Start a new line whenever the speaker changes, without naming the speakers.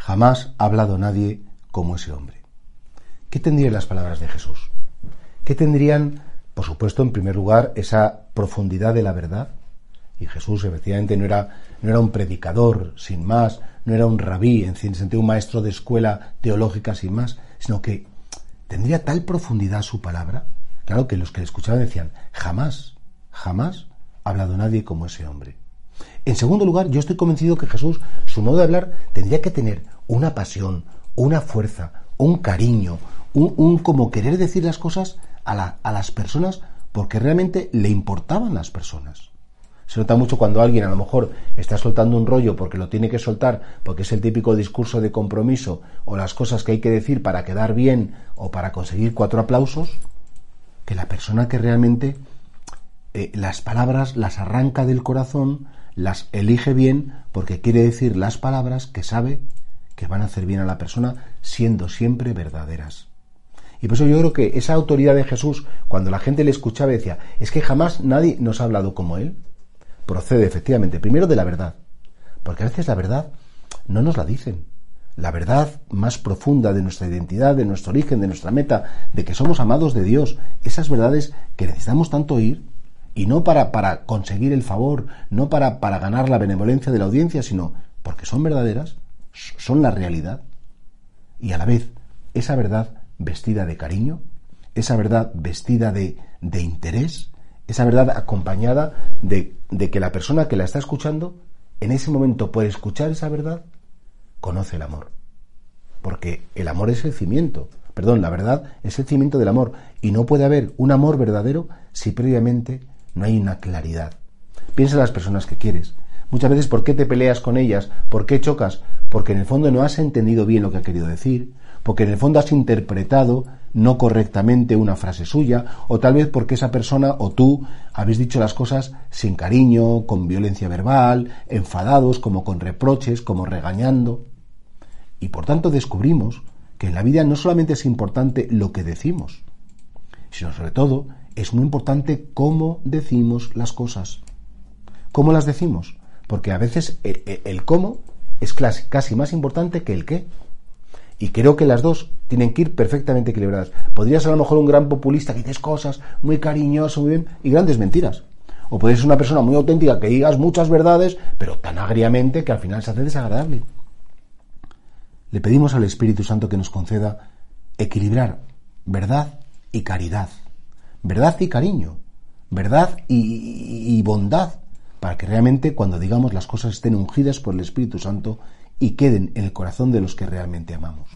Jamás ha hablado nadie como ese hombre. ¿Qué tendrían las palabras de Jesús? ¿Qué tendrían, por supuesto, en primer lugar, esa profundidad de la verdad? Y Jesús, efectivamente, no era, no era un predicador sin más, no era un rabí, en sentido un maestro de escuela teológica sin más, sino que tendría tal profundidad su palabra, claro que los que le escuchaban decían, jamás, jamás ha hablado nadie como ese hombre. En segundo lugar, yo estoy convencido que Jesús, su modo de hablar, tendría que tener una pasión, una fuerza, un cariño, un, como querer decir las cosas a, a las personas porque realmente le importaban las personas. Se nota mucho cuando alguien a lo mejor está soltando un rollo porque lo tiene que soltar, porque es el típico discurso de compromiso o las cosas que hay que decir para quedar bien o para conseguir cuatro aplausos, que la persona que realmente eh, las palabras las arranca del corazón, las elige bien porque quiere decir las palabras que sabe que van a hacer bien a la persona siendo siempre verdaderas. Y por eso yo creo que esa autoridad de Jesús, cuando la gente le escuchaba, decía, es que jamás nadie nos ha hablado como Él, procede efectivamente primero de la verdad, porque a veces la verdad no nos la dicen. La verdad más profunda de nuestra identidad, de nuestro origen, de nuestra meta, de que somos amados de Dios, esas verdades que necesitamos tanto oír, y no para, para conseguir el favor, no para, para ganar la benevolencia de la audiencia, sino porque son verdaderas, son la realidad. Y a la vez, esa verdad vestida de cariño, esa verdad vestida de, de interés, esa verdad acompañada de, de que la persona que la está escuchando, en ese momento, por escuchar esa verdad, conoce el amor. Porque el amor es el cimiento. Perdón, la verdad es el cimiento del amor. Y no puede haber un amor verdadero si previamente no hay una claridad. Piensa en las personas que quieres. Muchas veces, ¿por qué te peleas con ellas? ¿Por qué chocas? Porque en el fondo no has entendido bien lo que ha querido decir, porque en el fondo has interpretado no correctamente una frase suya, o tal vez porque esa persona o tú habéis dicho las cosas sin cariño, con violencia verbal, enfadados, como con reproches, como regañando. Y por tanto descubrimos que en la vida no solamente es importante lo que decimos, sino sobre todo es muy importante cómo decimos las cosas. ¿Cómo las decimos? Porque a veces el, cómo es casi más importante que el qué. Y creo que las dos tienen que ir perfectamente equilibradas. Podrías ser a lo mejor un gran populista que dices cosas muy cariñoso, muy bien, y grandes mentiras. O podrías ser una persona muy auténtica que digas muchas verdades, pero tan agriamente que al final se hace desagradable. Le pedimos al Espíritu Santo que nos conceda equilibrar verdad y caridad. Verdad y cariño, verdad y, bondad, para que realmente cuando digamos las cosas estén ungidas por el Espíritu Santo y queden en el corazón de los que realmente amamos.